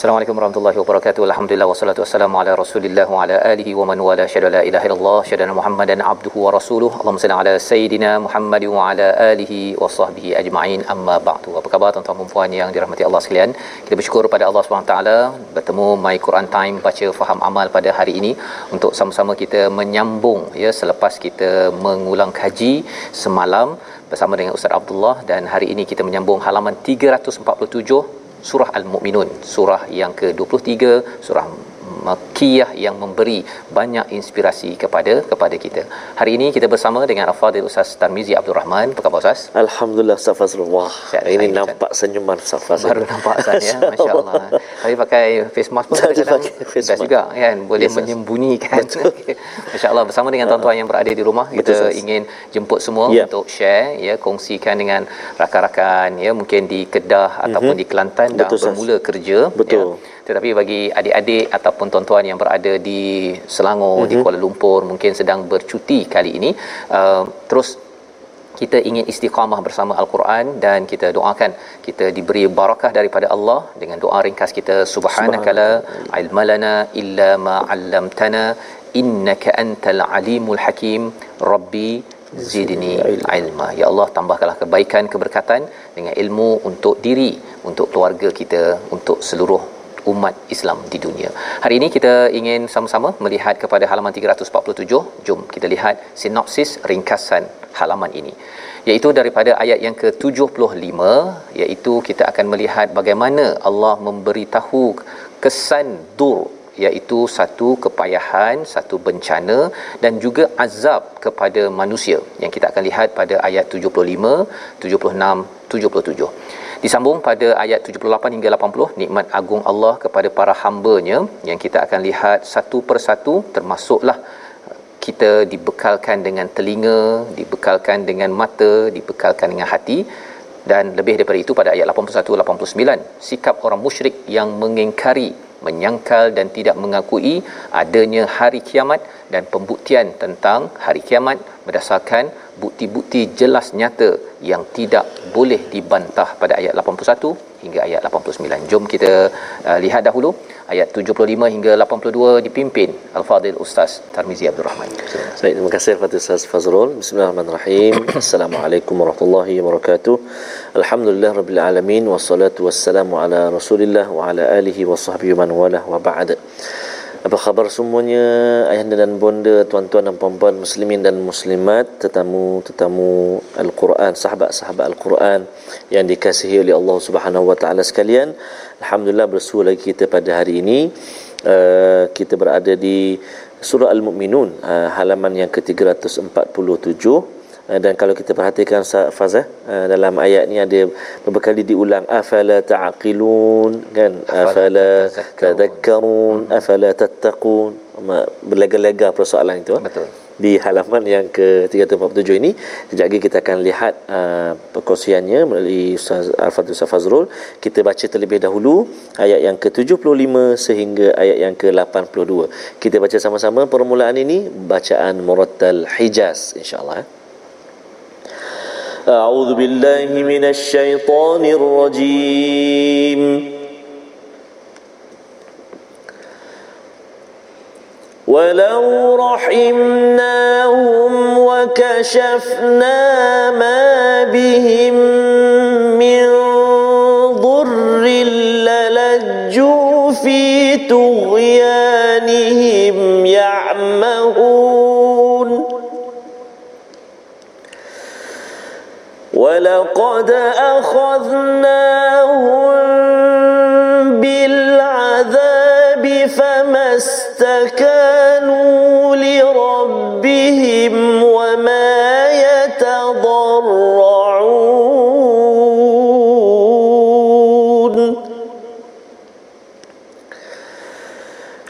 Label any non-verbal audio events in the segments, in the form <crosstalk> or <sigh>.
Assalamualaikum warahmatullahi wabarakatuh. Alhamdulillah wassalatu wassalamu ala Rasulillah wa ala alihi wa man wala syada la ilaha illallah syada Muhammadan abduhu wa rasuluh. Allahumma salli ala sayidina Muhammad wa ala alihi wa sahbihi ajma'in. Amma ba'du. Apa khabar tuan-tuan dan puan yang dirahmati Allah sekalian? Kita bersyukur pada Allah Subhanahu taala bertemu My Quran Time baca faham amal pada hari ini untuk sama-sama kita menyambung ya selepas kita mengulang kaji semalam bersama dengan Ustaz Abdullah dan hari ini kita menyambung halaman 347 surah al-mukminun surah yang ke-23 surah Makkiyah yang memberi banyak inspirasi kepada kepada kita. Hari ini kita bersama dengan Al-Fadhil Ustaz Tarmizi Abdul Rahman. Apa khabar Ustaz? Alhamdulillah Ustaz Fazrul. Wah, Sihat, ini nampak senyuman Ustaz Fazrul. Baru nampak Ustaz ya. <laughs> Masya-Allah. Tapi pakai face mask pun Tadi kadang-kadang pakai face best mask. juga kan. Boleh Yes, menyembunyikan. <laughs> Masya-Allah bersama dengan tuan-tuan yang berada di rumah kita Betul, ingin jemput semua Ya. untuk share ya kongsikan dengan rakan-rakan ya mungkin di Kedah ataupun di Kelantan dah Mhm. Betul, Ustaz. bermula kerja Betul. ya. Tetapi bagi adik-adik ataupun tuan-tuan yang berada di Selangor, Mhm. di Kuala Lumpur mungkin sedang bercuti kali ini uh, terus kita ingin istiqamah bersama al-Quran dan kita doakan kita diberi barakah daripada Allah dengan doa ringkas kita subhanakala ilmalana illa ma 'allamtana innaka antal alimul hakim. Rabbi zidni ilma. Ya Allah tambahkanlah kebaikan keberkatan dengan ilmu untuk diri untuk keluarga kita untuk seluruh umat Islam di dunia. Hari ini kita ingin sama-sama melihat kepada halaman 347. Jom kita lihat sinopsis ringkasan halaman ini. Iaitu daripada ayat yang ke-75 iaitu kita akan melihat bagaimana Allah memberitahu kesan dur iaitu satu kepayahan, satu bencana dan juga azab kepada manusia yang kita akan lihat pada ayat 75, 76, 77. Disambung pada ayat 78 hingga 80 nikmat agung Allah kepada para hamba-Nya. Yang kita akan lihat satu persatu termasuklah kita dibekalkan dengan telinga, dibekalkan dengan mata, dibekalkan dengan hati. Dan lebih daripada itu pada ayat 81 89 sikap orang musyrik yang mengingkari menyangkal dan tidak mengakui adanya hari kiamat dan pembuktian tentang hari kiamat berdasarkan bukti-bukti jelas nyata yang tidak boleh dibantah pada ayat 81 hingga ayat 89. Jom kita uh, lihat dahulu ayat 75 hingga 82 dipimpin Al-Fadil Ustaz Tarmizi Abdul Rahman. Baik, terima kasih kepada Ustaz Fazrul. Bismillahirrahmanirrahim. <coughs> Assalamualaikum warahmatullahi wabarakatuh. Alhamdulillah rabbil alamin wassalatu wassalamu ala Rasulillah wa ala alihi wa sahbihi man walah wa ba'd. Apa khabar semuanya ayahanda dan bonda, tuan-tuan dan puan-puan muslimin dan muslimat, tetamu-tetamu Al-Quran, sahabat-sahabat Al-Quran yang dikasihi oleh Allah Subhanahu wa taala sekalian. Alhamdulillah bersua lagi kita pada hari ini. Uh, kita berada di surah Al-Mu'minun uh, halaman yang ke-347 Uh, dan kalau kita perhatikan Fazah uh, dalam ayat ni ada beberapa kali diulang afala ta'qilun? Kan? Afala tadhakkarun. afala tattaqun? Berlega-lega persoalan itu. Betul. di halaman yang ke-347 ini sekejap lagi kita akan lihat uh, perkongsiannya melalui Ustaz Al-Fadhil Ustaz Fazrul. Kita baca terlebih dahulu ayat yang ke-75 sehingga ayat yang ke-82 kita baca sama-sama permulaan ini bacaan Murattal Hijaz insyaAllah eh. أعوذ بالله من الشيطان الرجيم. ولو رحمناهم وكشفنا ما بهم من ضر للجوا في طغيانهم يعمهون ولقد أخذناهم بالعذاب فما استكانوا لربهم وما يتضرعون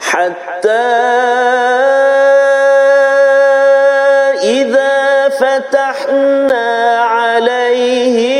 حتى فتحنا عليهم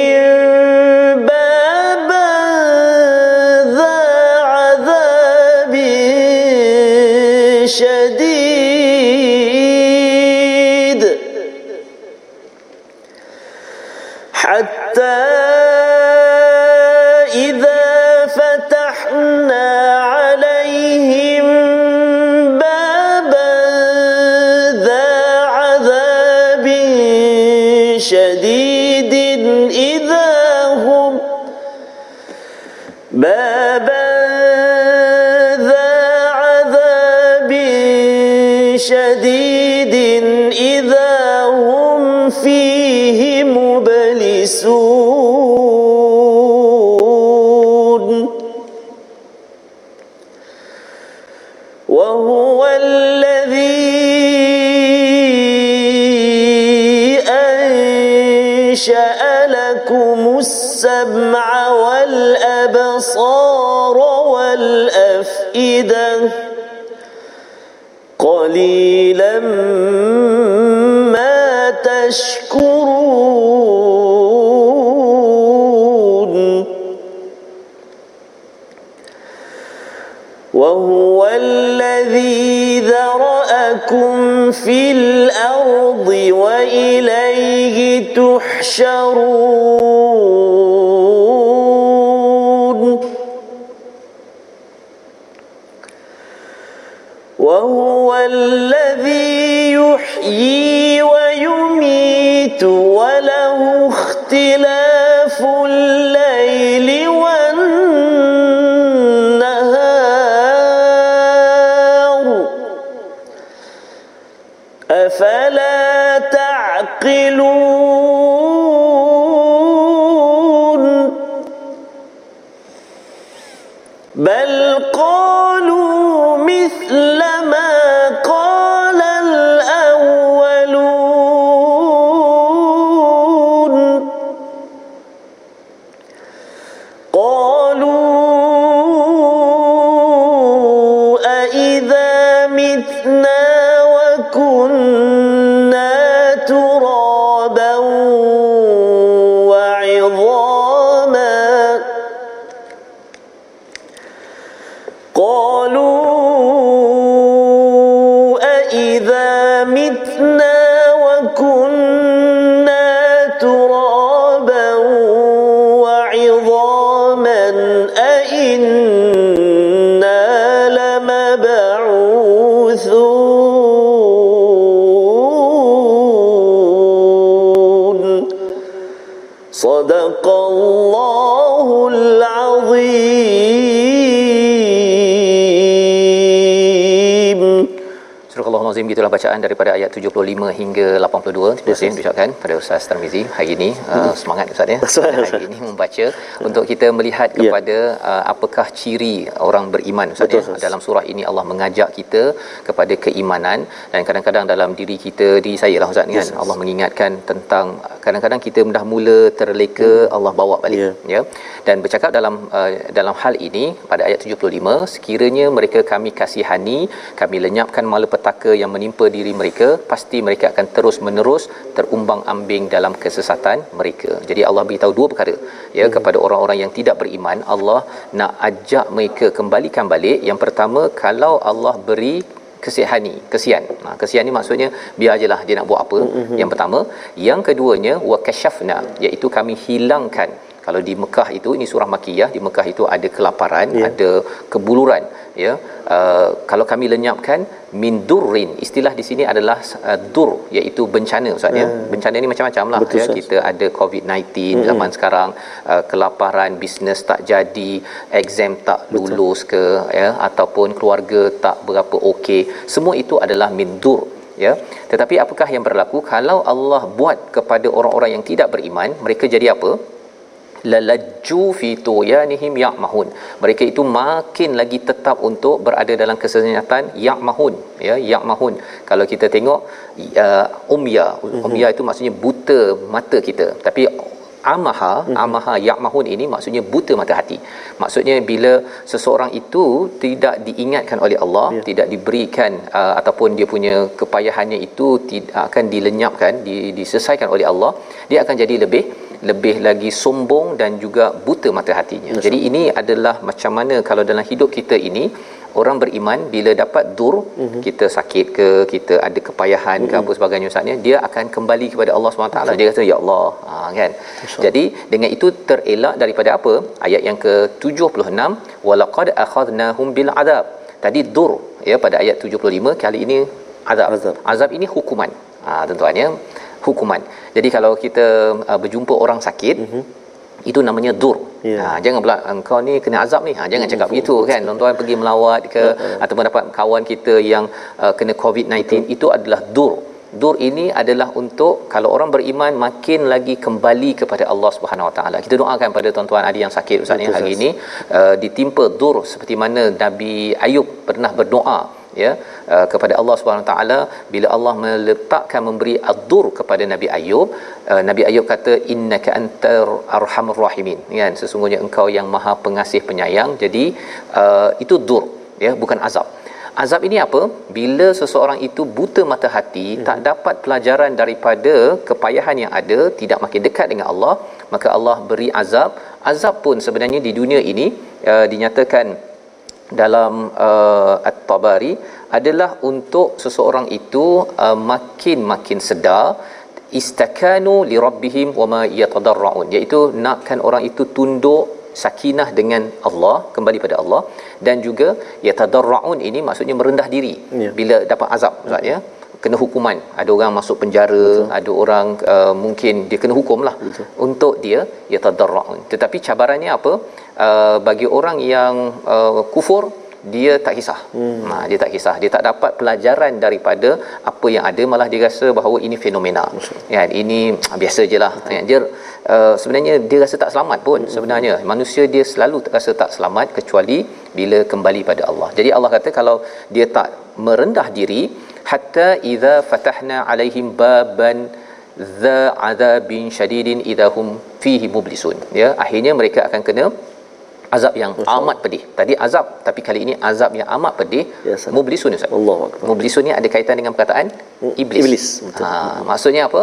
والأفئدة قليلا ما تشكرون. وهو الذي ذرأكم في الأرض وإليه تحشرون. to Surah Allah Azim gitulah bacaan daripada ayat 75 hingga 82 terima kasih diucapkan pada Ustaz Tarmizi hari ini. Uh, semangat Ustaz ya. Hari ini membaca untuk kita melihat kepada uh, apakah ciri orang beriman Ustaz ya. Dalam surah ini Allah mengajak kita kepada keimanan dan kadang-kadang dalam diri kita di saya lah Ustaz ni kan. Allah mengingatkan tentang kadang-kadang kita dah mula terleka Allah bawa balik Ya. ya. Dan bercakap dalam uh, dalam hal ini pada ayat 75 sekiranya mereka kami kasihani kami lenyapkan malapetaka yang menimpa diri mereka pasti mereka akan terus menerus terumbang-ambing dalam kesesatan mereka. Jadi Allah beritahu dua perkara ya hmm. kepada orang-orang yang tidak beriman Allah nak ajak mereka kembalikan balik. Yang pertama kalau Allah beri kesihani kesian. Ha, kesian ni maksudnya biar ajalah dia nak buat apa. Mm-hmm. yang pertama. Yang keduanya wa kashafna iaitu kami hilangkan. Kalau di Mekah itu ini surah makiyah di Mekah itu ada kelaparan Ya. ada kebuluran ya uh, kalau kami lenyapkan min durrin istilah di sini adalah uh, dur iaitu bencana ustaz ya. Hmm. bencana ni macam-macam lah Betul, ya. Kita ada covid-19 hmm. zaman sekarang uh, kelaparan bisnes tak jadi exam tak lulus ke ya ataupun keluarga tak berapa okey. Semua itu adalah min dur ya. Tetapi apakah yang berlaku? Kalau Allah buat kepada orang-orang yang tidak beriman mereka jadi apa lalajju fi tuyanihim ya'mahun. Mereka itu makin lagi tetap untuk berada dalam kesenyatan ya'mahun ya ya'mahun. Kalau kita tengok uh, umya umya itu maksudnya buta mata kita. Tapi amaha amaha ya'mahun ini maksudnya buta mata hati. Maksudnya bila seseorang itu tidak diingatkan oleh Allah Ya. tidak diberikan uh, ataupun dia punya kepayahannya itu tidak akan dilenyapkan di, diselesaikan oleh Allah dia akan jadi lebih lebih lagi sombong dan juga buta mata hatinya. Jadi ini adalah macam mana kalau dalam hidup kita ini orang beriman bila dapat dur mm-hmm. kita sakit ke kita ada kepayahan mm-hmm. ke apa sebagainya ustaznya dia akan kembali kepada Allah SWT dia kata ya Allah. Ha, kan? Jadi dengan itu terelak daripada apa? Ayat yang ke-76 walaqad akhadnahum bil adab tadi dur ya pada ayat 75 kali ini azab. Azab. azab ini hukuman. Ha, tuan-tuan ya hukuman. Jadi kalau kita uh, berjumpa orang sakit mm-hmm. itu namanya dur. Ya. ha, jangan pula engkau ni kena azab ni. Ha, jangan cakap begitu kan. Tuan-tuan pergi melawat ke ataupun dapat kawan kita yang uh, kena covid-19 itu adalah dur. Dur ini adalah untuk kalau orang beriman makin lagi kembali kepada Allah Subhanahu Wa Taala. Kita doakan pada tuan-tuan ada yang sakit ustaz ni Betul, hari ini uh, ditimpa dur seperti mana Nabi Ayub pernah berdoa ya uh, kepada Allah Subhanahu Taala bila Allah meletakkan memberi ad-dur kepada Nabi Ayub uh, Nabi Ayub kata innaka antar arhamur rahimin kan sesungguhnya engkau yang maha pengasih penyayang jadi uh, itu dur ya bukan azab Azab ini apa? Bila seseorang itu buta mata hati, hmm. tak dapat pelajaran daripada kepayahan yang ada, tidak makin dekat dengan Allah, maka Allah beri azab. Azab pun sebenarnya di dunia ini uh, dinyatakan dalam uh, At-Tabari adalah untuk seseorang itu uh, makin makin sedar istakanu li rabbihim wama yatadarraun iaitu nakkan orang itu tunduk sakinah dengan Allah kembali pada Allah dan juga yatadarraun ini maksudnya merendah diri Ya. bila dapat azab Ustaz ya kena hukuman ada orang masuk penjara Betul. ada orang uh, mungkin dia kena hukum lah Betul. untuk dia yatadarraun tetapi cabarannya apa uh, bagi orang yang uh, kufur dia tak kisah. Hmm. Ha, dia tak kisah. Dia tak dapat pelajaran daripada apa yang ada malah dia rasa bahawa ini fenomena. Ya, ini ah, biasa je lah. Ya, dia uh, sebenarnya dia rasa tak selamat pun hmm. sebenarnya. Manusia dia selalu rasa tak selamat kecuali bila kembali pada Allah. Jadi Allah kata kalau dia tak merendah diri hatta idza fatahna alaihim baban dha adabin syadidin idahum fihi mublisun ya akhirnya mereka akan kena azab yang amat pedih. Tadi azab tapi kali ini azab yang amat pedih. Ya. Mublisun Ustaz. Allahu akbar. Mublisun ni ada kaitan dengan perkataan iblis. Iblis, betul. Ha, maksudnya apa?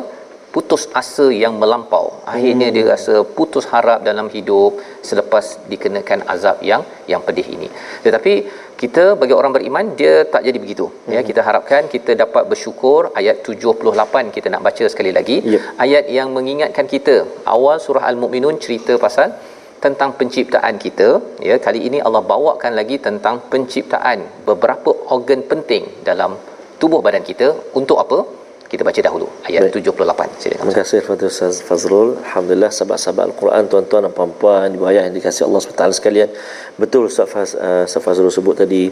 Putus asa yang melampau. Akhirnya hmm. dia rasa putus harap dalam hidup selepas dikenakan azab yang yang pedih ini. Tetapi kita bagi orang beriman dia tak jadi begitu. Hmm. Ya, kita harapkan kita dapat bersyukur ayat 78 kita nak baca sekali lagi. Ya. Ayat yang mengingatkan kita awal surah Al-Mukminun cerita pasal tentang penciptaan kita ya kali ini Allah bawakan lagi tentang penciptaan beberapa organ penting dalam tubuh badan kita. Untuk apa kita baca dahulu ayat Baik. 78 silakan Terima kasih kepada Ustaz Fazrul. Alhamdulillah sahabat-sahabat Al-Quran tuan-tuan dan puan-puan, ibu ayah yang dikasihi Allah SWT sekalian. Betul Ustaz, Faz, uh, Ustaz Fazrul sebut tadi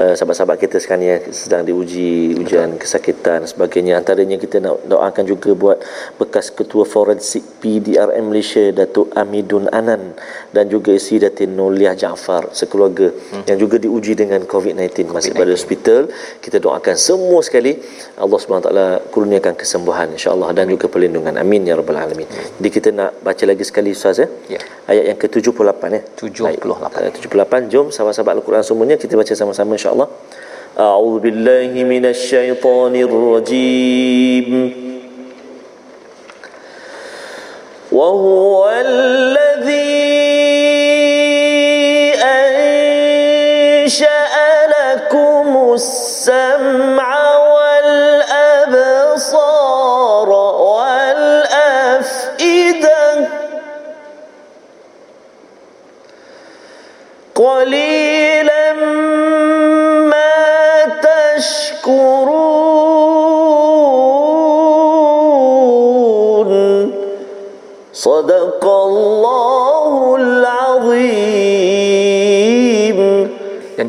uh, sahabat-sahabat kita sekarang yang sedang diuji ujian kesakitan dan sebagainya. Antaranya kita nak doakan juga buat bekas ketua forensik PDRM Malaysia Datuk Amidun Anan dan juga isteri Datin Noliah Jaafar sekeluarga hmm. yang juga diuji dengan COVID-19 masih pada hospital. Kita doakan semua sekali Allah SWT kurniakan kesembuhan insya-Allah dan juga perlindungan. Amin ya rabbal alamin. Jadi kita nak baca lagi sekali Ustaz ya. Ya. Ayat yang ke-78 ya. 78. Ayat 78. Jom sahabat-sahabat Al-Quran semuanya kita baca sama-sama insya-Allah. A'udzu billahi minasyaitonir rajim. وهو الذي أنشأ لكم السمع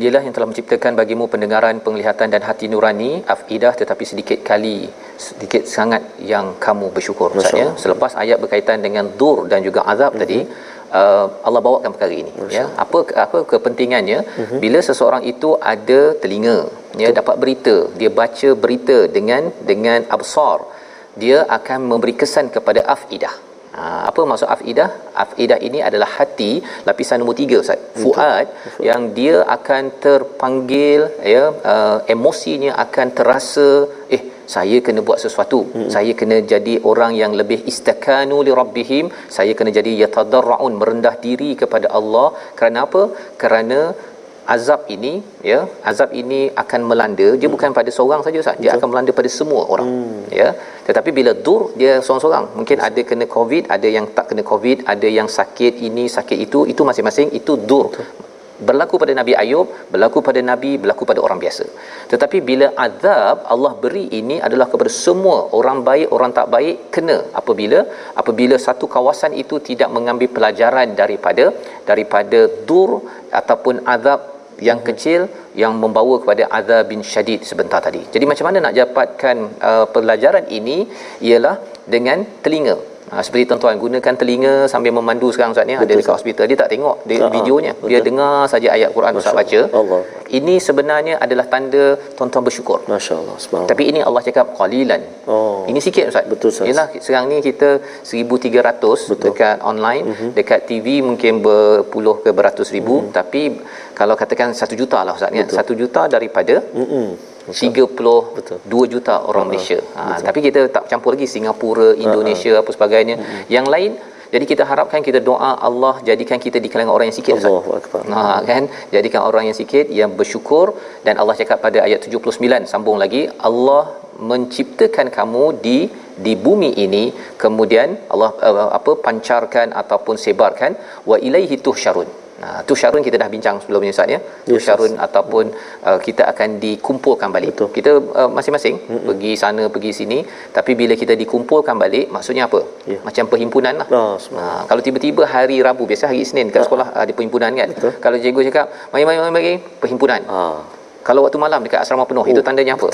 dialah yang telah menciptakan bagimu pendengaran, penglihatan dan hati nurani, afidah tetapi sedikit kali, sedikit sangat yang kamu bersyukur. Ustaz ya. Selepas ayat berkaitan dengan dur dan juga azab mm-hmm. tadi, uh, Allah bawakan perkara ini ya. Apa apa kepentingannya? Mm-hmm. Bila seseorang itu ada telinga, ya Betul. dapat berita, dia baca berita dengan dengan absar, dia akan memberi kesan kepada afidah. Ha, apa maksud afidah? Afidah ini adalah hati lapisan nombor tiga Ustaz. Fuad Betul. yang dia akan terpanggil ya uh, emosinya akan terasa eh saya kena buat sesuatu. Hmm. Saya kena jadi orang yang lebih istakanu li rabbihim. Saya kena jadi yatadarraun merendah diri kepada Allah. Kerana apa? Kerana azab ini ya azab ini akan melanda dia hmm. bukan pada seorang saja Ustaz dia akan melanda pada semua orang hmm. ya tetapi bila dur dia seorang-seorang mungkin yes. ada kena covid ada yang tak kena covid ada yang sakit ini sakit itu itu masing-masing itu dur Betul. berlaku pada Nabi Ayub berlaku pada nabi berlaku pada orang biasa tetapi bila azab Allah beri ini adalah kepada semua orang baik orang tak baik kena apabila apabila satu kawasan itu tidak mengambil pelajaran daripada daripada dur ataupun azab yang hmm. kecil yang membawa kepada azab bin syadid sebentar tadi. Jadi macam mana nak dapatkan uh, pelajaran ini ialah dengan telinga. Ha, seperti tuan-tuan gunakan telinga sambil memandu sekarang Ustaz ni ada dekat hospital dia tak tengok dia uh-huh. videonya betul. dia dengar saja ayat Quran Ustaz baca Allah. ini sebenarnya adalah tanda tuan-tuan bersyukur masya-Allah tapi ini Allah cakap qalilan oh. ini sikit Ustaz betul Ustaz Yalah, sekarang ni kita 1300 betul. dekat online uh-huh. dekat TV mungkin berpuluh ke beratus ribu uh-huh. tapi kalau katakan satu juta lah Ustaz ni satu juta daripada uh-huh. 32 juta orang uh, Malaysia. Ha, tapi kita tak campur lagi Singapura, Indonesia uh, apa sebagainya. Uh, yang lain jadi kita harapkan kita doa Allah jadikan kita di kalangan orang yang sikit Allahuakbar. Ha kan? Jadikan orang yang sikit yang bersyukur dan Allah cakap pada ayat 79 sambung lagi Allah menciptakan kamu di di bumi ini kemudian Allah uh, apa pancarkan ataupun sebarkan wa ilaihi tuhsyarun Nah, tu syarun kita dah bincang sebelum ni Ustaz ya. Tu yes, syarun yes. ataupun uh, kita akan dikumpulkan balik. Betul. Kita uh, masing-masing Mm-mm. pergi sana pergi sini tapi bila kita dikumpulkan balik maksudnya apa? Yeah. Macam perhimpunan lah. Oh, nah, kalau tiba-tiba hari Rabu biasa hari Isnin kat ah. sekolah ada perhimpunan kan. Betul. Kalau cikgu cakap mari mari mari perhimpunan. Ha. Kalau waktu malam dekat asrama penuh oh. itu tandanya apa?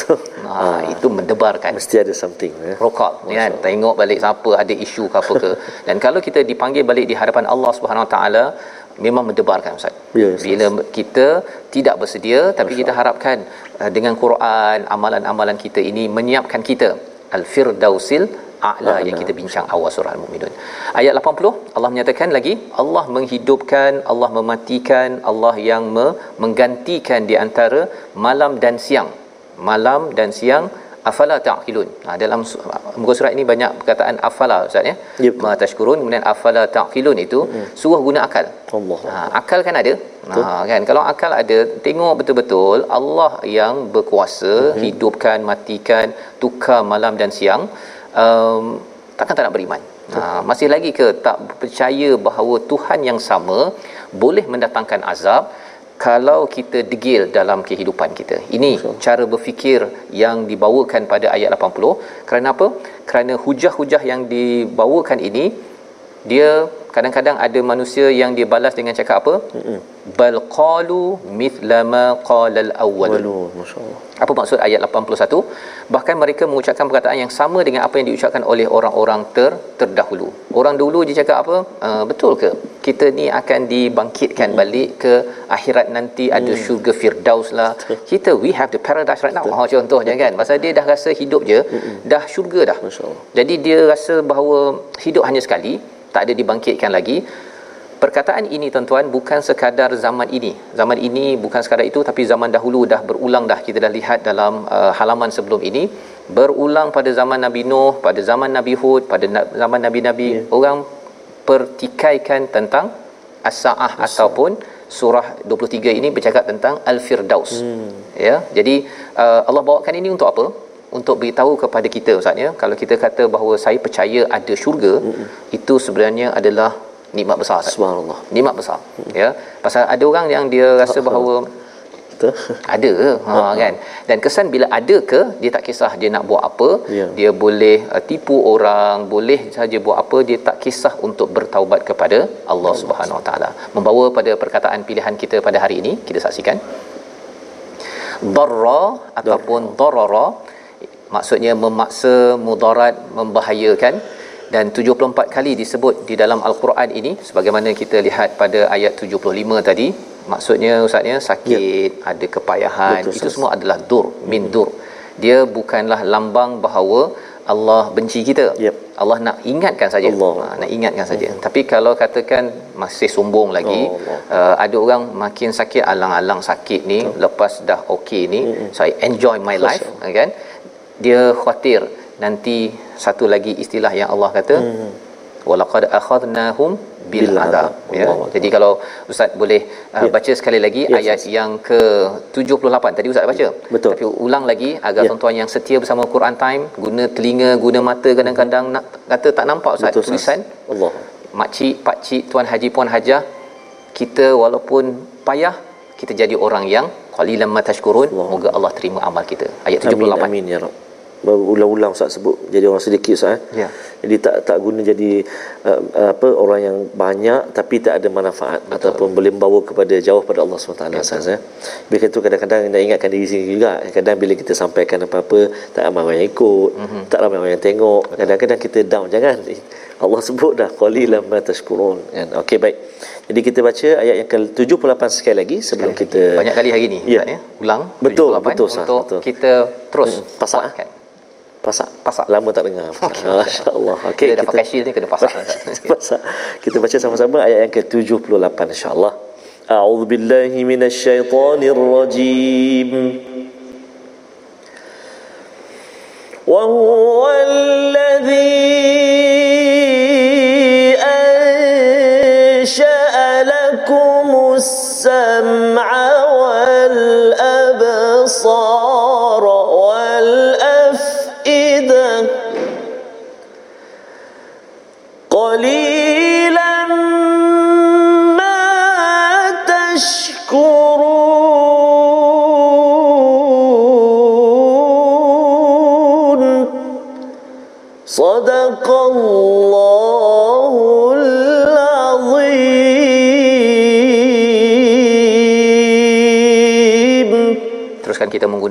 Ha, ha, itu mendebarkan. Mesti ada something ya. Rokok kan. Tengok balik siapa ada isu ke apa ke. Dan kalau kita dipanggil balik di hadapan Allah Subhanahu Wa Taala memang mendebarkan ustaz. Yes, Bila yes. kita tidak bersedia tapi Masya. kita harapkan uh, dengan Quran amalan-amalan kita ini menyiapkan kita al-firdausil a'la yang kita bincang awal surah al-mukminun. Ayat 80 Allah menyatakan lagi Allah menghidupkan, Allah mematikan, Allah yang me- menggantikan di antara malam dan siang. Malam dan siang afala taqilun. Ha, dalam muka surat ini banyak perkataan afala ustaz ya. Yep. ma tashkurun kemudian afala taqilun itu mm-hmm. suruh guna akal. Allah. Ha, akal kan ada ha, kan? Kalau akal ada tengok betul-betul Allah yang berkuasa mm-hmm. hidupkan matikan tukar malam dan siang um, takkan tak nak beriman. Ha, masih lagi ke tak percaya bahawa Tuhan yang sama boleh mendatangkan azab kalau kita degil dalam kehidupan kita. Ini so. cara berfikir yang dibawakan pada ayat 80. Kerana apa? Kerana hujah-hujah yang dibawakan ini dia kadang-kadang ada manusia yang dia balas dengan cakap apa? Bal qalu mithla ma qala al-awwal. Masya-Allah. Apa maksud ayat 81? Bahkan mereka mengucapkan perkataan yang sama dengan apa yang diucapkan oleh orang-orang ter terdahulu. Orang dulu dia cakap apa? Uh, betul ke? Kita ni akan dibangkitkan hmm. balik ke akhirat nanti ada hmm. syurga firdaus lah. Kita we have the paradise right now. Oh, contohnya kan. Masa dia dah rasa hidup je hmm. dah syurga dah. Jadi dia rasa bahawa hidup hanya sekali tak ada dibangkitkan lagi. Perkataan ini tuan-tuan bukan sekadar zaman ini. Zaman ini bukan sekadar itu tapi zaman dahulu dah berulang dah. Kita dah lihat dalam uh, halaman sebelum ini. Berulang pada zaman Nabi Nuh pada zaman Nabi Hud pada na- zaman Nabi-Nabi yeah. orang pertikaikan tentang as-saah ataupun surah 23 ini bercakap tentang al-firdaus. Hmm. ya jadi uh, Allah bawakan ini untuk apa untuk beritahu kepada kita ustaz ya. Kalau kita kata bahawa saya percaya ada syurga mm-hmm. itu sebenarnya adalah nikmat besar subhanallah. Nikmat besar hmm. ya. Pasal ada orang yang dia rasa bahawa Betul. ada ha kan. Dan kesan bila ada ke dia tak kisah dia nak buat apa. Ya. dia boleh uh, tipu orang boleh saja buat apa dia tak kisah untuk bertaubat kepada Allah Subhanahu Wa Taala. Membawa pada perkataan pilihan kita pada hari ini kita saksikan. Darra ataupun darara maksudnya memaksa mudarat membahayakan dan 74 kali disebut di dalam al-Quran ini sebagaimana kita lihat pada ayat 75 tadi maksudnya ustaznya sakit ya. ada kepayahan Betul, itu semua adalah dur min dur dia bukanlah lambang bahawa Allah benci kita. Yep. Allah nak ingatkan saja. Allah. Ha, nak ingatkan saja. Tapi kalau katakan masih sombong lagi, Oh, Allah. uh, ada orang makin sakit alang-alang sakit ni, lepas dah okey ni, saya enjoy my life, Betul. kan? Dia khawatir nanti satu lagi istilah yang Allah kata, Hmm. walaqad akhadnahum bil adab ya Allah jadi kalau ustaz boleh uh, Ya. baca sekali lagi Ya, ayat Ustaz. yang ke 78 tadi ustaz baca Betul. tapi ulang lagi agar Ya. tuan-tuan yang setia bersama Quran Time guna telinga guna mata kadang-kadang nak kata tak nampak ustaz Betul, tulisan Allah. makcik pakcik tuan haji puan hajah kita walaupun payah kita jadi orang yang qalilan ma tashkurun Allah. moga Allah terima amal kita ayat Amin, 78 amin ya Rab. Berulang-ulang Ustaz sebut jadi orang sedikit Ustaz eh. Ya. Jadi tak tak guna jadi uh, apa orang yang banyak tapi tak ada manfaat Betul. ataupun boleh membawa kepada jauh pada Allah SWT Ustaz eh. Bila itu kadang-kadang nak ingatkan diri sendiri juga. Kadang bila kita sampaikan apa-apa tak ramai orang yang ikut, mm-hmm. tak ramai orang yang tengok. Kadang-kadang kita down jangan. <laughs> Allah sebut dah qalilan ma tashkurun. Kan? Okey baik. Jadi kita baca ayat yang ke-78 sekali lagi sebelum kita banyak kali hari ni Ya. Ya ulang Betul, 78 betul, Ustaz, untuk betul. kita terus Hmm, pasak, eh? kuatkan pasak. Pasak. Lama tak dengar. Masya-Allah. <laughs> Okey Kita dah pakai shield ni kena pasak. <laughs> pasak. Kita baca sama-sama ayat yang ke-78 insya-Allah. A'udzu billahi minasyaitonir rajim. وهو الذي أنشأ لكم السمع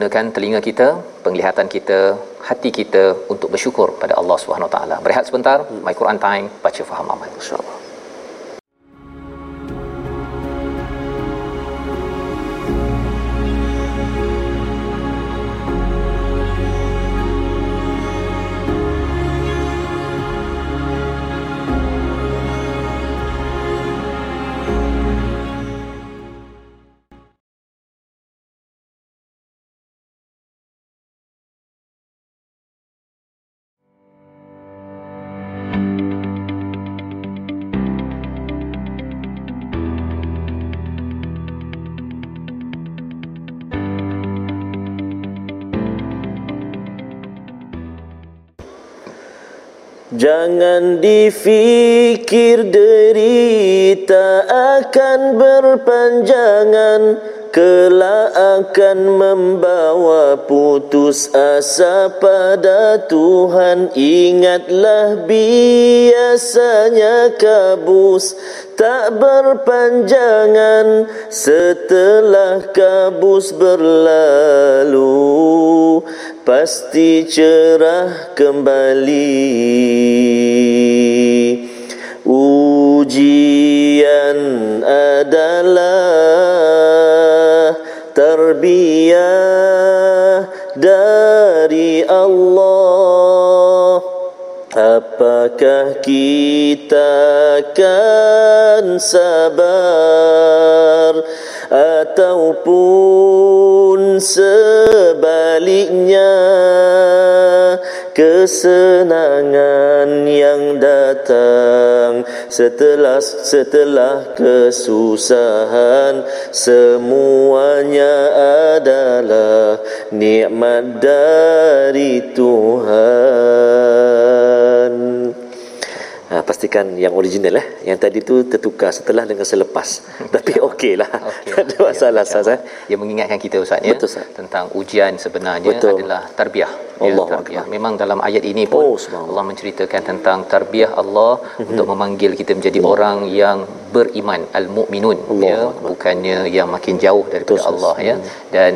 Menggunakan telinga kita, penglihatan kita, hati kita untuk bersyukur pada Allah Subhanahu Wa Taala. Berehat sebentar, My Quran Time, baca faham amal. InsyaAllah Jangan difikir derita akan berpanjangan Kelak akan membawa putus asa pada Tuhan. Ingatlah biasanya kabus tak berpanjangan. Setelah kabus berlalu Pasti cerah kembali. Ujian adalah tarbiyah dari Allah. Apakah kita akan sabar ataupun sebaliknya kesenangan yang datang setelah setelah kesusahan semuanya adalah nikmat dari Tuhan. Ha, pastikan yang original eh. Yang tadi tu tertukar setelah dengan selepas. <laughs> Tapi okey lah. Okey. <laughs> Tak ada masalah Ustaz eh. Dia mengingatkan kita Ustaz ya Betul, tentang ujian sebenarnya Betul. adalah tarbiyah. Allahu tarbiyah. Akbar. Memang dalam ayat ini pun Oh. Allah menceritakan tentang tarbiyah Allah mm-hmm. untuk memanggil kita menjadi Allah. orang yang beriman al-mukminun Allahu ya Akbar. bukannya yang makin jauh daripada Betul, Ustaz. Allah ya dan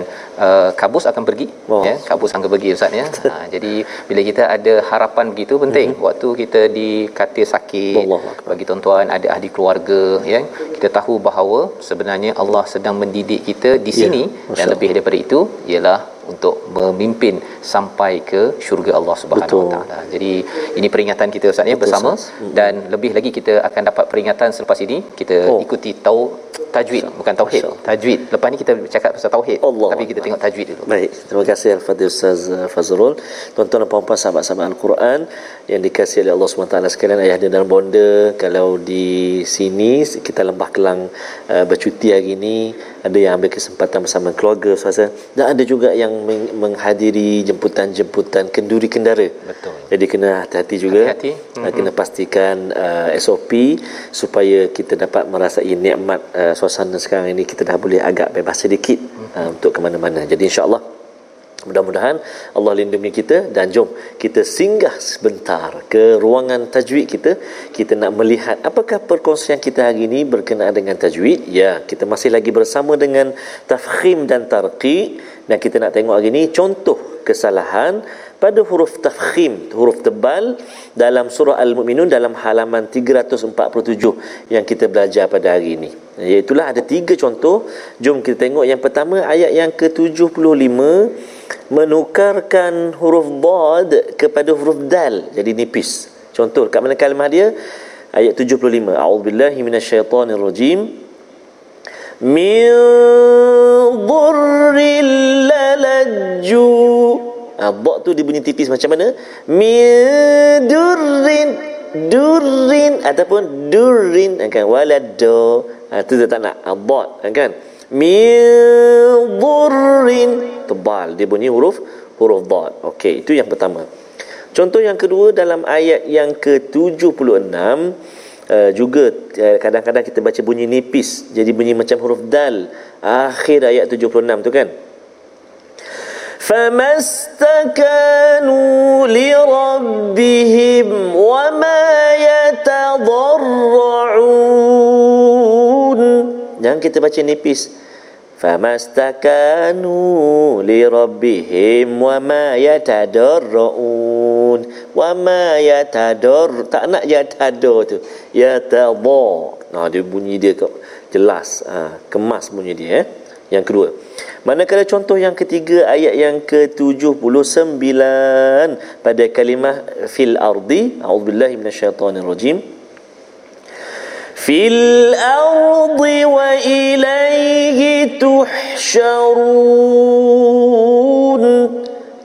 uh, kabus akan pergi Wah. ya kabus akan pergi Ustaz ya. ha, jadi bila kita ada harapan begitu penting mm-hmm. waktu kita di katil sakit Akbar. bagi tuan-tuan ada ahli keluarga ya kita tahu bahawa sebenarnya Allah sedang mendidik kita di Ya, sini Masya dan Allah. lebih daripada itu ialah untuk memimpin sampai ke syurga Allah Subhanahu Betul. Wa Taala. Jadi ini peringatan kita Ustaz ya Betul, bersama. Mm. dan lebih lagi kita akan dapat peringatan selepas ini kita Oh. ikuti tau tajwid bukan tauhid tajwid lepas ni kita bercakap pasal tauhid Allah tapi kita tengok tajwid dulu Baik, terima kasih Al-Fadhil Ustaz uh, Fazrul. Tuan-tuan dan puan-puan sahabat-sahabat Al-Quran yang dikasihi oleh Allah SWT sekalian, ayah dan bonda, kalau di sini kita Lembah Kelang uh, bercuti hari ini, ada yang ambil kesempatan bersama keluarga Ustaz eh. dan ada juga yang meng- menghadiri jemputan-jemputan kenduri kendara. Betul. Jadi kena hati-hati juga. Hati-hati. Kena pastikan uh, SOP supaya kita dapat merasai nikmat uh, suasana sekarang ini kita dah boleh agak bebas sedikit uh, untuk ke mana-mana. Jadi insya-Allah Mudah-mudahan Allah lindungi kita dan jom kita singgah sebentar ke ruangan tajwid kita. Kita nak melihat apakah perkongsian kita hari ini berkenaan dengan tajwid. Ya, kita masih lagi bersama dengan tafkhim dan tarqiq dan kita nak tengok hari ini contoh kesalahan pada huruf tafkhim, huruf tebal dalam surah Al-Mu'minun dalam halaman 347 yang kita belajar pada hari ini. Iaitulah ada tiga contoh. Jom kita tengok yang pertama ayat yang ke-75 menukarkan huruf dad kepada huruf dal jadi nipis. Contoh kat mana kalimah dia? Ayat 75. A'udzubillahi minasyaitonirrajim. Min dhurril lalajju. Ah, dad tu dibunyi tipis macam mana? Min durrin durrin ataupun durrin kan walado. Ah, tu dia tak nak. Dad kan? Min dhurrin tebal dia bunyi huruf huruf dad. Okey, itu yang pertama. Contoh yang kedua dalam ayat yang ke-76 uh, juga uh, kadang-kadang kita baca bunyi nipis jadi bunyi macam huruf dal akhir ayat 76 tu kan فما استكانوا لربهم وما يتضرعون jangan kita baca nipis فَمَسْتَكَانُوا لِرَبِّهِمْ وَمَا يَتَدَرَّؤُونَ وَمَا يَتَدَرْ Tak nak yatadar tu Yatadar Nah, dia bunyi dia ke- jelas ha, Kemas bunyi dia eh? yang kedua manakala contoh yang ketiga ayat yang ke-79 pada kalimah fil ardi a'udzubillahi minasyaitonir rajim fil ardi wa ilaihi tuhsyarun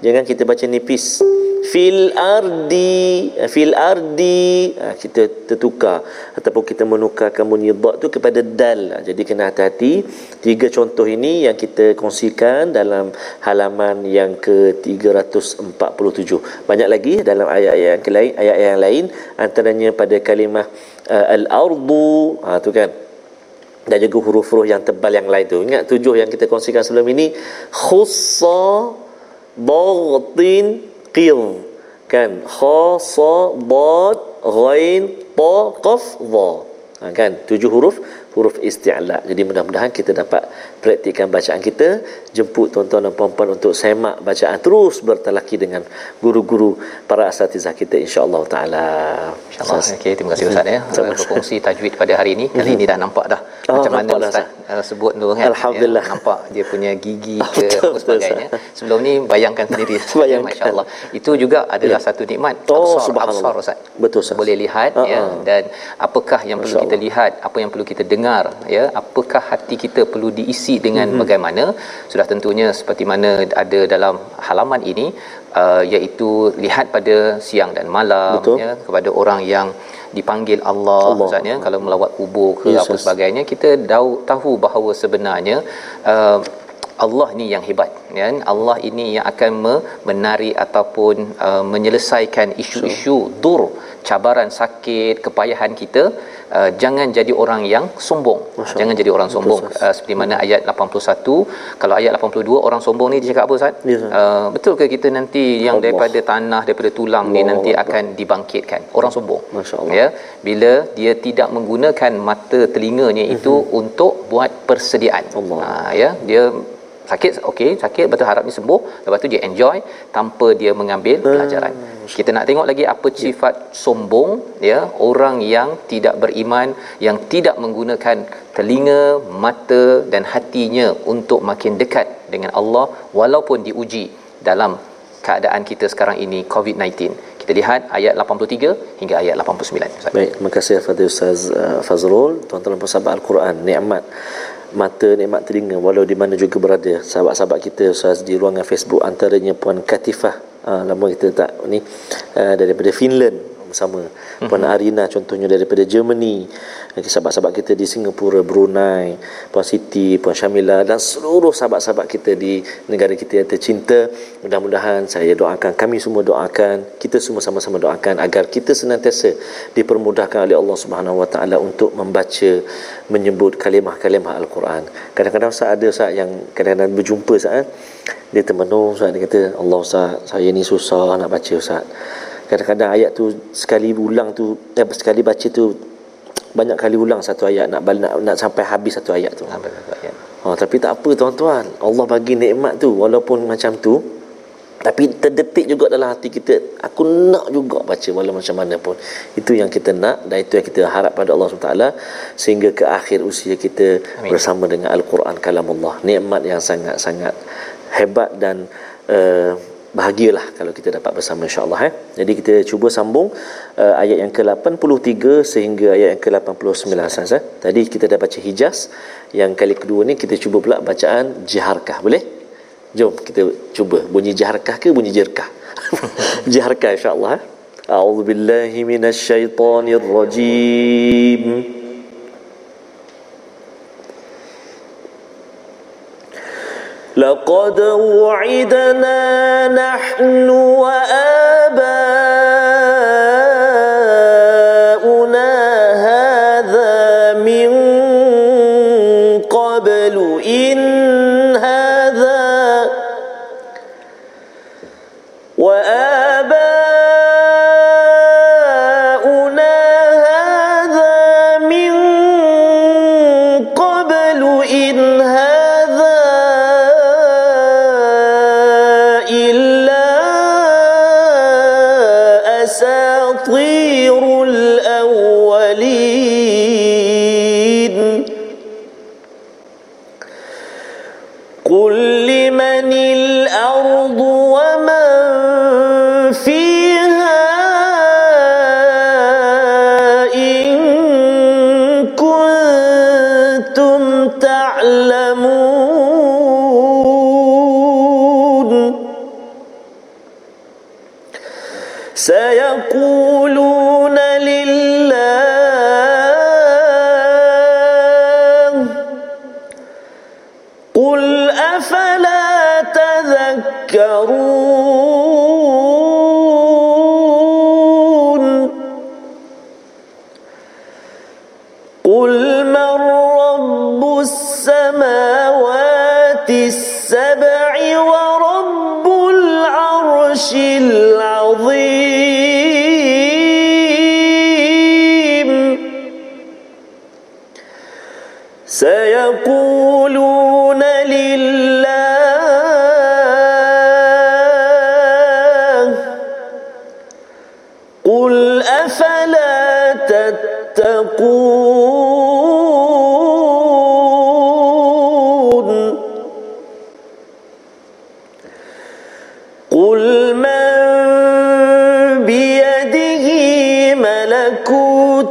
Jangan kita baca nipis. Fil ardi fil ardi ha, kita tertukar. Ataupun kita menukarkan bunyi dha tu kepada dal. Ha, jadi kena hati-hati. Tiga contoh ini yang kita kongsikan dalam halaman yang ke-347 banyak lagi dalam ayat-ayat yang lain ayat-ayat yang lain. Antaranya pada kalimah uh, al-ardu. Ha tu kan. Dan juga huruf-huruf yang tebal yang lain tu. Ingat tujuh yang kita kongsikan sebelum ini. Khussa Dhatin Qir. Kan? Kha Sa Dhat Ghain Ta Qaf Dha ha, Kan? Tujuh huruf Huruf isti'la. Jadi mudah-mudahan kita dapat Praktikkan bacaan kita. Jemput tuan-tuan dan puan-puan Untuk semak bacaan Terus bertelaki dengan Guru-guru Para asatizah kita InsyaAllah ta'ala. InsyaAllah. Okay, Terima kasih Ustaz ya. Berkongsi tajwid pada hari ini. Kali ini dah nampak dah. Oh, macam mana dah, Ustaz uh, sebut tu kan. Alhamdulillah. Ya, nampak dia punya gigi Oh, <laughs> ke betul, apa betul, sebagainya. Sebelum ni bayangkan sendiri. <laughs> Bayangkan. Masya-Allah. Itu juga adalah satu nikmat Oh, absar, subhanallah. absar Ustaz. Betul, Ustaz. Boleh lihat Ah, ya dan apakah yang perlu Masya kita lihat, apa yang perlu kita dengar ya, apakah hati kita perlu diisi dengan Mhm. bagaimana? Sudah tentunya seperti mana ada dalam halaman ini uh, iaitu lihat pada siang dan malam Betul. ya kepada orang yang dipanggil Allah, Allah. Ustaz ya kalau melawat kubur ke Yes, apa yes. sebagainya kita tahu tahu bahawa sebenarnya uh, Allah ni yang hebat ya Allah ini yang akan me- menari ataupun uh, menyelesaikan isu-isu dur cabaran sakit kepayahan kita uh, jangan jadi orang yang sombong. Masya jangan jadi orang sombong. Uh, seperti mana ayat 81 kalau ayat 82 orang sombong ni dia cakap apa Ustaz? Ya, uh, betul ke kita nanti yang Allah. daripada tanah daripada tulang ni Allah nanti Allah. akan dibangkitkan? Orang sombong. Ya? Bila dia tidak menggunakan mata telinganya itu untuk buat persediaan. Allah. ha, ya? Dia sakit okey sakit betul harapnya sembuh lepas tu dia enjoy tanpa dia mengambil Ah, pelajaran. Kita nak tengok lagi apa Ya. sifat sombong ya orang yang tidak beriman yang tidak menggunakan telinga mata dan hatinya untuk makin dekat dengan Allah walaupun diuji dalam keadaan kita sekarang ini COVID-19 kita lihat ayat 83 hingga ayat 89 Ustaz. Baik, terima kasih kepada Ustaz uh, Fazrul, tuan-tuan pensahabat Al-Quran, nikmat mata, nikmat telinga walau di mana juga berada. Sahabat-sahabat kita Ustaz di ruangan Facebook antaranya Puan Katifah, uh, lama kita tak ni uh, daripada Finland bersama Puan Arina contohnya daripada Germany. Sahabat-sahabat kita di Singapura Brunei Puan Siti Puan Syamila dan seluruh sahabat-sahabat kita di negara kita yang tercinta. Mudah-mudahan saya doakan kami semua doakan kita semua sama-sama doakan agar kita senantiasa dipermudahkan oleh Allah Subhanahu Wa Taala untuk membaca menyebut kalimah-kalimah Al-Quran. Kadang-kadang Ustaz ada Ustaz yang kadang-kadang berjumpa Ustaz eh? dia termenung Ustaz dia kata Allah Ustaz saya ni susah nak baca Ustaz kadang-kadang ayat tu sekali ulang tu eh, sekali baca tu banyak kali ulang satu ayat nak nak, nak sampai habis satu ayat tu. Ha, tapi tak apa tuan-tuan. Allah bagi nikmat tu walaupun macam tu tapi terdetik juga dalam hati kita aku nak juga baca walau macam mana pun itu yang kita nak dan itu yang kita harap pada Allah SWT sehingga ke akhir usia kita Amin. bersama dengan Al-Quran kalam Allah nikmat yang sangat-sangat hebat dan uh, bahagialah kalau kita dapat bersama insya-Allah eh. Jadi kita cuba sambung uh, ayat yang ke-83 sehingga ayat yang ke-89 Ustaz eh. Tadi kita dah baca Hijaz, yang kali kedua ni kita cuba pula bacaan Jiharkah, boleh? Jom kita cuba bunyi Jiharkah ke bunyi Jirkah? <laughs> Jiharkah insya-Allah eh. A'udzu billahi minasyaitonir rajim. لقد وعدنا نحن وآباؤنا أساطير الأولين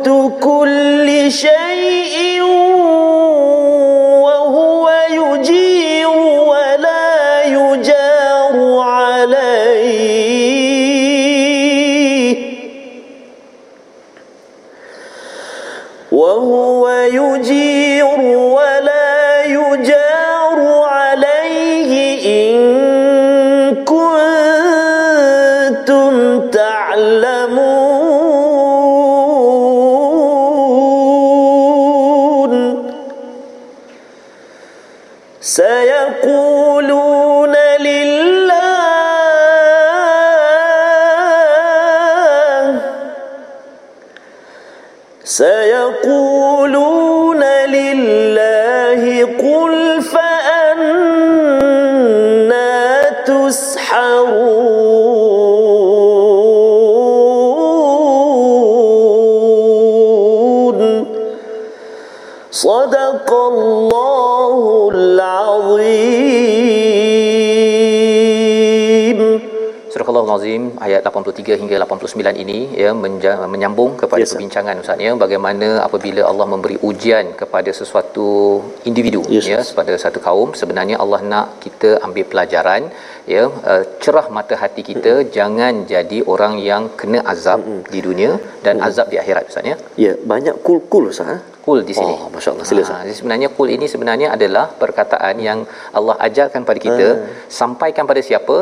tu Al-Azim ayat 83 hingga 89 ini ya menyambung kepada Yes, perbincangan ustaz ya bagaimana apabila Allah memberi ujian kepada sesuatu individu Yes, ya kepada satu kaum sebenarnya Allah nak kita ambil pelajaran ya uh, cerah mata hati kita jangan jadi orang yang kena azab di dunia dan azab di akhirat ustaz ya Ya, banyak kul-kul Ustaz. ha? kul di sini. Oh, Masya Allah. Sila. Ha, jadi sebenarnya kul ini sebenarnya adalah perkataan yang Allah ajarkan pada kita, sampaikan pada siapa?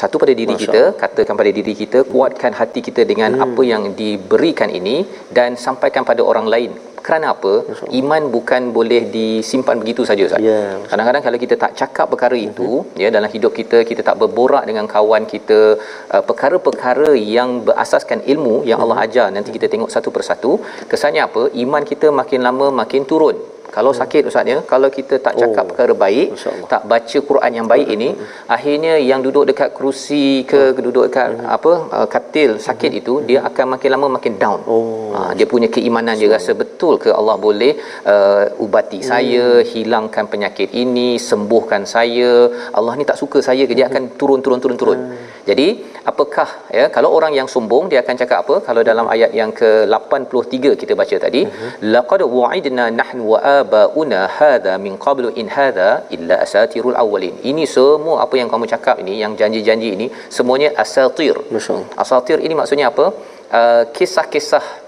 Satu pada diri Masya kita, katakan pada diri kita, kuatkan hati kita dengan apa yang diberikan ini dan sampaikan pada orang lain. Kerana apa? Iman bukan boleh disimpan begitu saja Ustaz. Ya, Masya Kadang-kadang kalau kita tak cakap perkara itu, ya dalam hidup kita kita tak berborak dengan kawan kita, uh, perkara-perkara yang berasaskan ilmu yang Allah ajar nanti kita tengok satu persatu, kesannya apa? Iman kita makin lama makin turun. Kalau sakit ustaz ya, kalau kita tak cakap Oh, perkara baik, tak baca Quran yang baik ini, akhirnya yang duduk dekat kerusi ke duduk dekat apa uh, katil sakit itu dia akan makin lama makin down. Oh. Ha, dia punya keimanan dia rasa betul ke Allah boleh uh, ubati saya, hilangkan penyakit ini, sembuhkan saya. Allah ni tak suka saya ke dia akan turun turun turun turun. Jadi apakah ya kalau orang yang sombong dia akan cakap apa? Kalau dalam ayat yang ke-83 kita baca tadi, laqad wa'idna nahnu wa abauna hadha min qablu in hadha illa asatirul awwalin. Ini semua apa yang kamu cakap ini yang janji-janji ini semuanya asatir. Masya Allah. Asatir ini maksudnya apa? Uh, kisah-kisah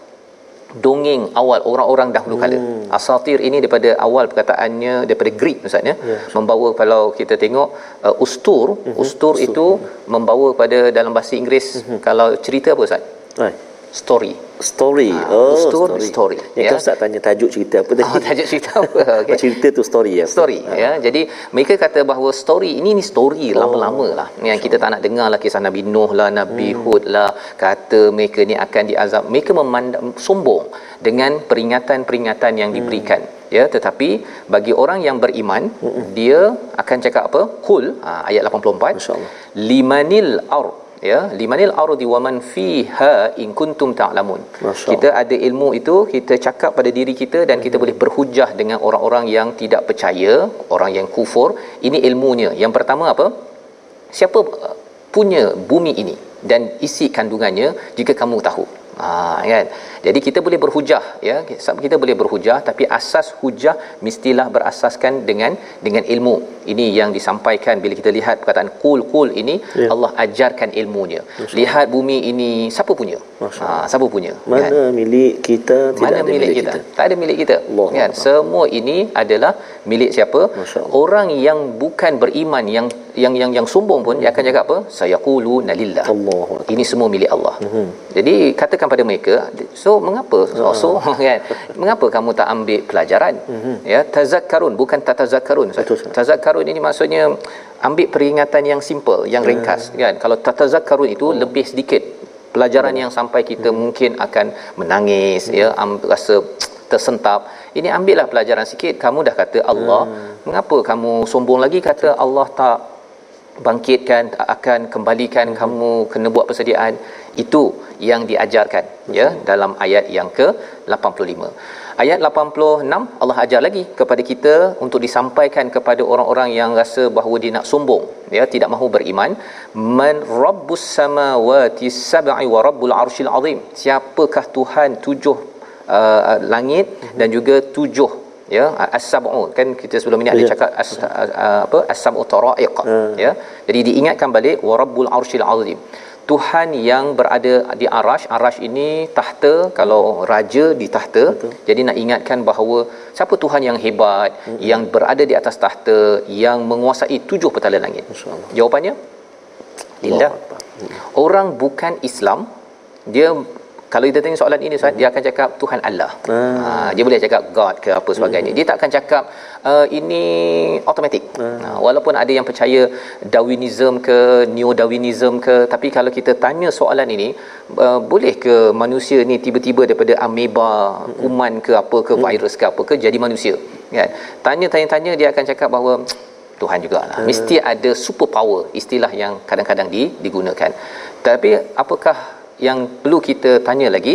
dongeng awal orang-orang dahulu kala. Hmm. Asatir ini daripada awal perkataannya daripada Greek maksudnya Ya, membawa kalau kita tengok uh, ustur, Mhm. ustur itu membawa pada dalam bahasa Inggeris Mhm. kalau cerita apa Ustaz? Hai. Story. Story. Ah, oh, story. story. Ya, Ya. kan Ustaz tanya tajuk cerita apa tadi? <laughs> Oh, tajuk cerita apa? <laughs> Okey. Oh, cerita tu story ya. story ya jadi mereka kata bahawa story ini ni story Oh. lama-lama lah yang kita tak nak dengar lah kisah Nabi Nuh lah Nabi Hmm. Hud lah kata mereka ni akan diazab mereka memandang sombong dengan peringatan-peringatan yang Hmm. diberikan ya tetapi bagi orang yang beriman Hmm. dia akan cakap apa qul ha, ayat 84 Masya-Allah. limanil ard ya limanil ardi wa man fiha in kuntum ta'lamun. Kita ada ilmu itu kita cakap pada diri kita dan kita boleh berhujah dengan orang-orang yang tidak percaya orang yang kufur. Ini ilmunya. Yang pertama apa? Siapa uh, punya bumi ini dan isi kandungannya jika kamu tahu ha kan? Jadi kita boleh berhujah ya. Kita boleh berhujah tapi asas hujah mestilah berasaskan dengan dengan ilmu. Ini yang disampaikan bila kita lihat perkataan kul kul ini Ya. Allah ajarkan ilmunya. Lihat bumi ini siapa punya? Masya ha siapa punya? Kan? Mana milik kita tidak mana ada milik kita? tak ada milik kita. Allah kan? Allah. semua ini adalah milik siapa? Masya orang yang bukan beriman yang yang yang yang sombong pun dia akan cakap apa sayaqulu nalillah Allahu Akbar. ini semua milik Allah. Mhm. Mm-hmm. Jadi katakan pada mereka, so mengapa so, so <laughs> kan? Mengapa kamu tak ambil pelajaran? Mm-hmm. Ya, tazakkarun bukan tatazakkarun. Betul. Tazakkarun ini maksudnya ambil peringatan yang simple, yang ringkas kan. Kalau tatazakkarun itu lebih sedikit pelajaran yang sampai kita mungkin akan menangis ya, am, rasa tersentap. Ini ambillah pelajaran sikit. Kamu dah kata Allah, mengapa kamu sombong lagi kata Allah tak bangkitkan akan kembalikan hmm. kamu kena buat persediaan itu yang diajarkan ya dalam ayat yang ke 85 ayat 86 Allah ajar lagi kepada kita untuk disampaikan kepada orang-orang yang rasa bahawa dia nak sombong ya tidak mahu beriman man rabbus samawati sab'i wa rabbul arsyil azim siapakah tuhan tujuh uh, langit dan juga tujuh ya as-sab'u kan kita sebelum ini ada Ya. cakap as, apa? As-sab'u tara'iq. Hmm. ya. Jadi diingatkan balik wa rabbul arsyil azim. Tuhan yang berada di arash. Arash ini tahta. Kalau raja di tahta. Betul. jadi nak ingatkan bahawa siapa Tuhan yang hebat Hmm. yang berada di atas tahta yang menguasai tujuh petala langit? Jawapannya? Lillah. Akbar. orang bukan Islam dia kalau kita tanya soalan ini Ustaz, hmm. dia akan cakap Tuhan Allah. Ah. Ha, dia boleh cakap God ke apa sebagainya. Hmm. Dia tak akan cakap uh, ini automatik. Hmm. Ha, walaupun ada yang percaya Darwinism ke Neo Darwinism ke, tapi kalau kita tanya soalan ini, uh, boleh ke manusia ni tiba-tiba daripada ameba, hmm. kuman ke apa ke, hmm. virus ke apa ke jadi manusia? Kan? Tanya-tanya-tanya dia akan cakap bahawa Tuhan jugalah. Hmm. Mesti ada super power istilah yang kadang-kadang di, digunakan. Tapi apakah yang perlu kita tanya lagi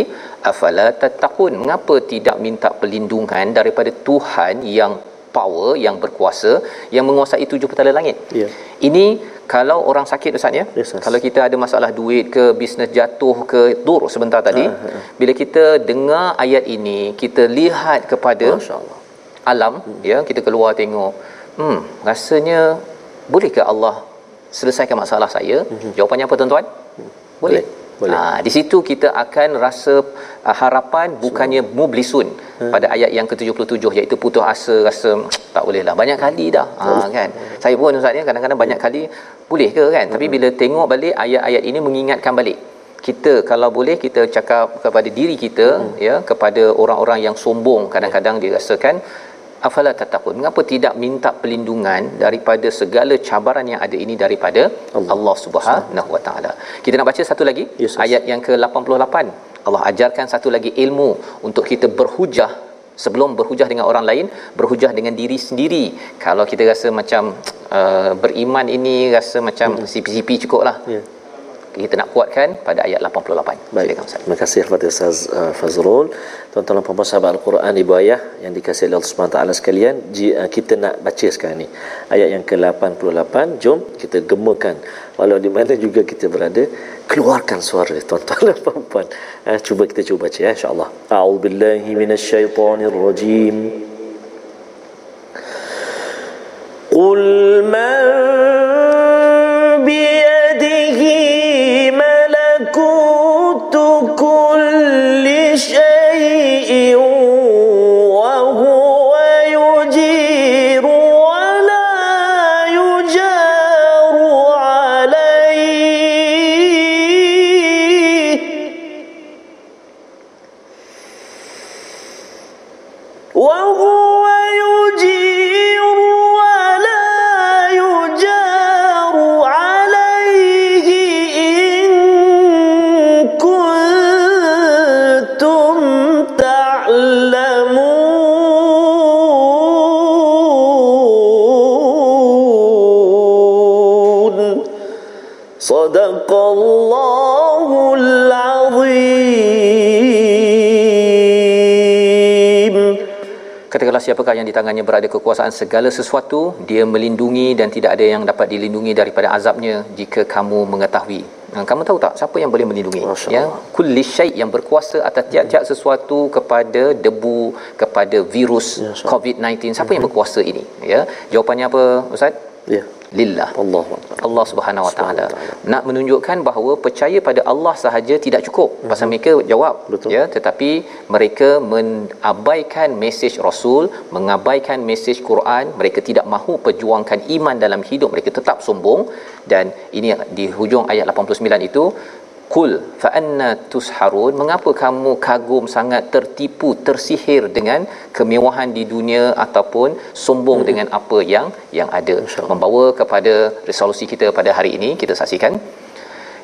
afala tattaqun mengapa tidak minta perlindungan daripada Tuhan yang power yang berkuasa yang menguasai tujuh petala langit yeah. ini kalau orang sakit ustaz ya yes, kalau kita ada masalah duit ke bisnes jatuh ke dur sebentar tadi uh, uh. bila kita dengar ayat ini kita lihat kepada alam hmm. ya kita keluar tengok hmm rasanya bolehkah Allah selesaikan masalah saya hmm. jawapannya apa tuan-tuan hmm. boleh, boleh. Boleh. Ha, di situ kita akan rasa uh, harapan bukannya so. mublisun hmm. pada ayat yang ke-77 iaitu putus asa rasa tak boleh lah banyak kali dah ha, kan saya pun ustaz ya kadang-kadang banyak kali boleh ke kan hmm. tapi bila tengok balik ayat-ayat ini mengingatkan balik kita kalau boleh kita cakap kepada diri kita hmm. ya kepada orang-orang yang sombong kadang-kadang dirasakan afala tattaqun. Mengapa tidak minta perlindungan daripada segala cabaran yang ada ini daripada Allah, Allah Subhanahu wa taala? Kita nak baca satu lagi. Yes, ayat yang ke-88 Allah ajarkan satu lagi ilmu untuk kita berhujah. Sebelum berhujah dengan orang lain berhujah dengan diri sendiri. Kalau kita rasa macam uh, beriman ini rasa macam hmm. CP-CP cukup lah yeah kita nak kuatkan pada ayat 88. Baik. Silakan Ustaz. Terima kasih kepada Ustaz uh, Fazrul. Tuan-tuan dan puan sahabat Al-Quran Ibu Ayah yang dikasihi oleh Allah Subhanahu taala sekalian, uh, kita nak baca sekarang ni. Ayat yang ke-88, jom kita gemakan walau di mana juga kita berada, keluarkan suara tuan-tuan dan puan-puan. Uh, cuba kita cuba baca ya insya-Allah. A'udzubillahi minasyaitonirrajim. Qul yang di tangannya berada kekuasaan segala sesuatu dia melindungi dan tidak ada yang dapat dilindungi daripada azabnya jika kamu mengetahui. Kamu tahu tak siapa yang boleh melindungi? Ya? Kulli syai yang berkuasa atas tiap-tiap sesuatu kepada debu kepada virus ya, covid-19 siapa yang berkuasa ini? Ya? Jawapannya apa ustaz? Ya. Lillah. Allah Allah Subhanahu Wa Taala. Nak menunjukkan bahawa percaya pada Allah sahaja tidak cukup. Uh-huh. pasal mereka jawab Betul. ya tetapi mereka mengabaikan mesej rasul mengabaikan mesej Quran. Mereka tidak mahu perjuangkan iman dalam hidup. Mereka tetap sombong. Dan ini di hujung ayat 89 itu Kul fa anna tusharun. Mengapa kamu kagum sangat tertipu tersihir dengan kemewahan di dunia ataupun sombong hmm. dengan apa yang yang ada? Membawa kepada resolusi kita pada hari ini kita saksikan.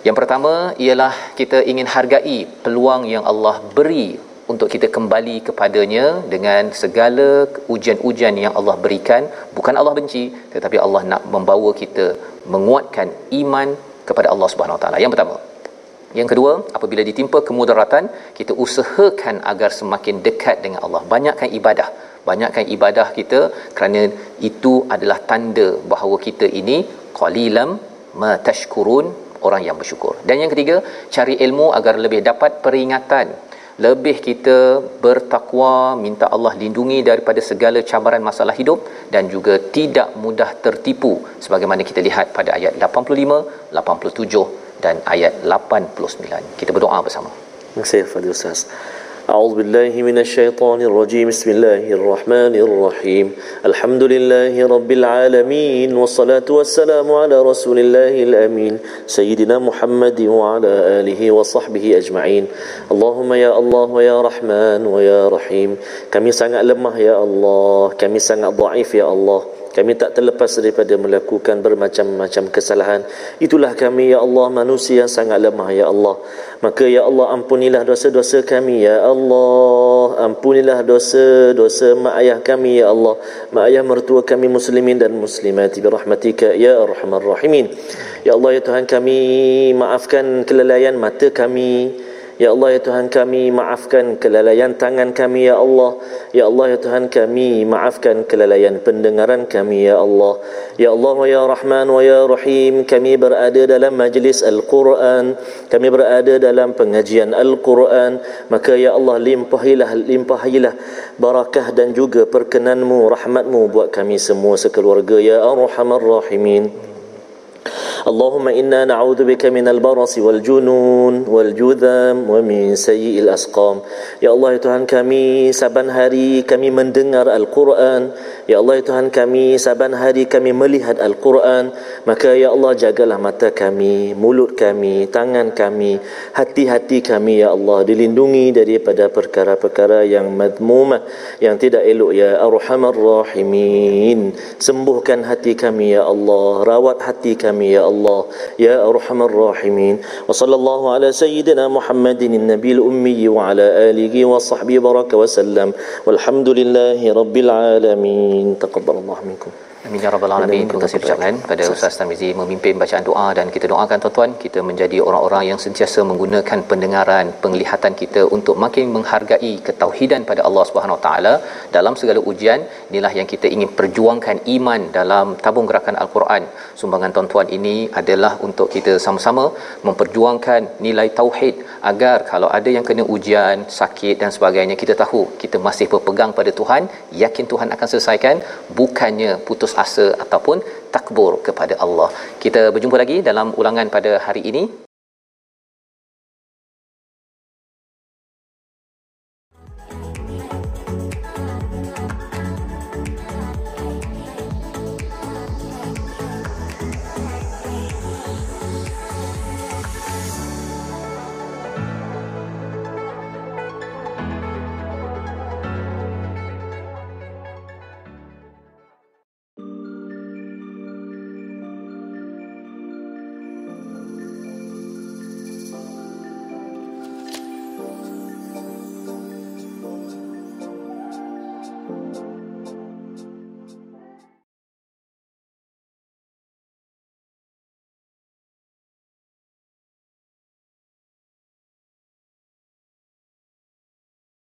Yang pertama ialah kita ingin hargai peluang yang Allah beri untuk kita kembali kepadanya dengan segala ujian-ujian yang Allah berikan. Bukan Allah benci tetapi Allah nak membawa kita menguatkan iman kepada Allah Subhanahu Wa Taala. Yang pertama yang kedua, apabila ditimpa kemudaratan, kita usahakan agar semakin dekat dengan Allah. Banyakkan ibadah. Banyakkan ibadah kita kerana itu adalah tanda bahawa kita ini qalilam matashkurun orang yang bersyukur. Dan yang ketiga, cari ilmu agar lebih dapat peringatan. Lebih kita bertakwa, minta Allah lindungi daripada segala cabaran masalah hidup dan juga tidak mudah tertipu sebagaimana kita lihat pada ayat 85, 87 dan ayat 89. Kita berdoa bersama. Terima kasih Fadil Ustaz. أعوذ بالله من الشيطان الرجيم بسم الله الرحمن الرحيم الحمد لله رب العالمين والصلاة والسلام على رسول الله الأمين سيدنا محمد وعلى آله وصحبه أجمعين اللهم يا الله ويا رحمن ويا رحيم kami sangat lemah ya Allah kami sangat dhaif ya Allah kami tak terlepas daripada melakukan bermacam-macam kesalahan. Itulah kami ya Allah manusia yang sangat lemah ya Allah. Maka ya Allah ampunilah dosa-dosa kami ya Allah. Ampunilah dosa-dosa mak ayah kami ya Allah. Mak ayah mertua kami muslimin dan muslimat bi rahmatika ya arhamar rahimin. Ya Allah ya Tuhan kami maafkan kelalaian mata kami Ya Allah ya Tuhan kami maafkan kelalaian tangan kami ya Allah. Ya Allah ya Tuhan kami maafkan kelalaian pendengaran kami ya Allah. Ya Allah ya Rahman wa ya Rahim kami berada dalam majlis Al-Quran. Kami berada dalam pengajian Al-Quran. Maka ya Allah limpahilah limpahilah barakah dan juga perkenanmu rahmatmu buat kami semua sekeluarga ya Arhamar Rahimin اللهم إنا نعوذ بك من البرص والجنون والجذام ومن سيء الأسقام Ya Allah ya Tuhan kami saban hari kami mendengar Al-Quran Ya Allah ya Tuhan kami saban hari kami melihat Al-Quran maka ya Allah jagalah mata kami mulut kami tangan kami hati-hati kami ya Allah. Dilindungi daripada perkara-perkara yang madmumah yang tidak elok ya Arhamar Rahimin. Sembuhkan hati kami ya Allah. Rawat hati kami ya Allah ya Arhamar Rahimin. Wa sallallahu ala sayyidina Muhammadin nabiyil ummi wa ala alihi wa sahbihi baraka wa sallam. Walhamdulillahi rabbil alamin taqabbalallahu minkum Amin ya rabbal alamin. Terima kasih ucapkan pada Ustaz Tamizi memimpin bacaan doa dan kita doakan tuan-tuan kita menjadi orang-orang yang sentiasa menggunakan pendengaran, penglihatan kita untuk makin menghargai ketauhidan pada Allah Subhanahu Wa Taala dalam segala ujian. Inilah yang kita ingin perjuangkan iman dalam tabung gerakan Al-Quran. Sumbangan tuan-tuan ini adalah untuk kita sama-sama memperjuangkan nilai tauhid agar kalau ada yang kena ujian, sakit dan sebagainya kita tahu kita masih berpegang pada Tuhan, yakin Tuhan akan selesaikan bukannya putus putus asa ataupun takbur kepada Allah. Kita berjumpa lagi dalam ulangan pada hari ini.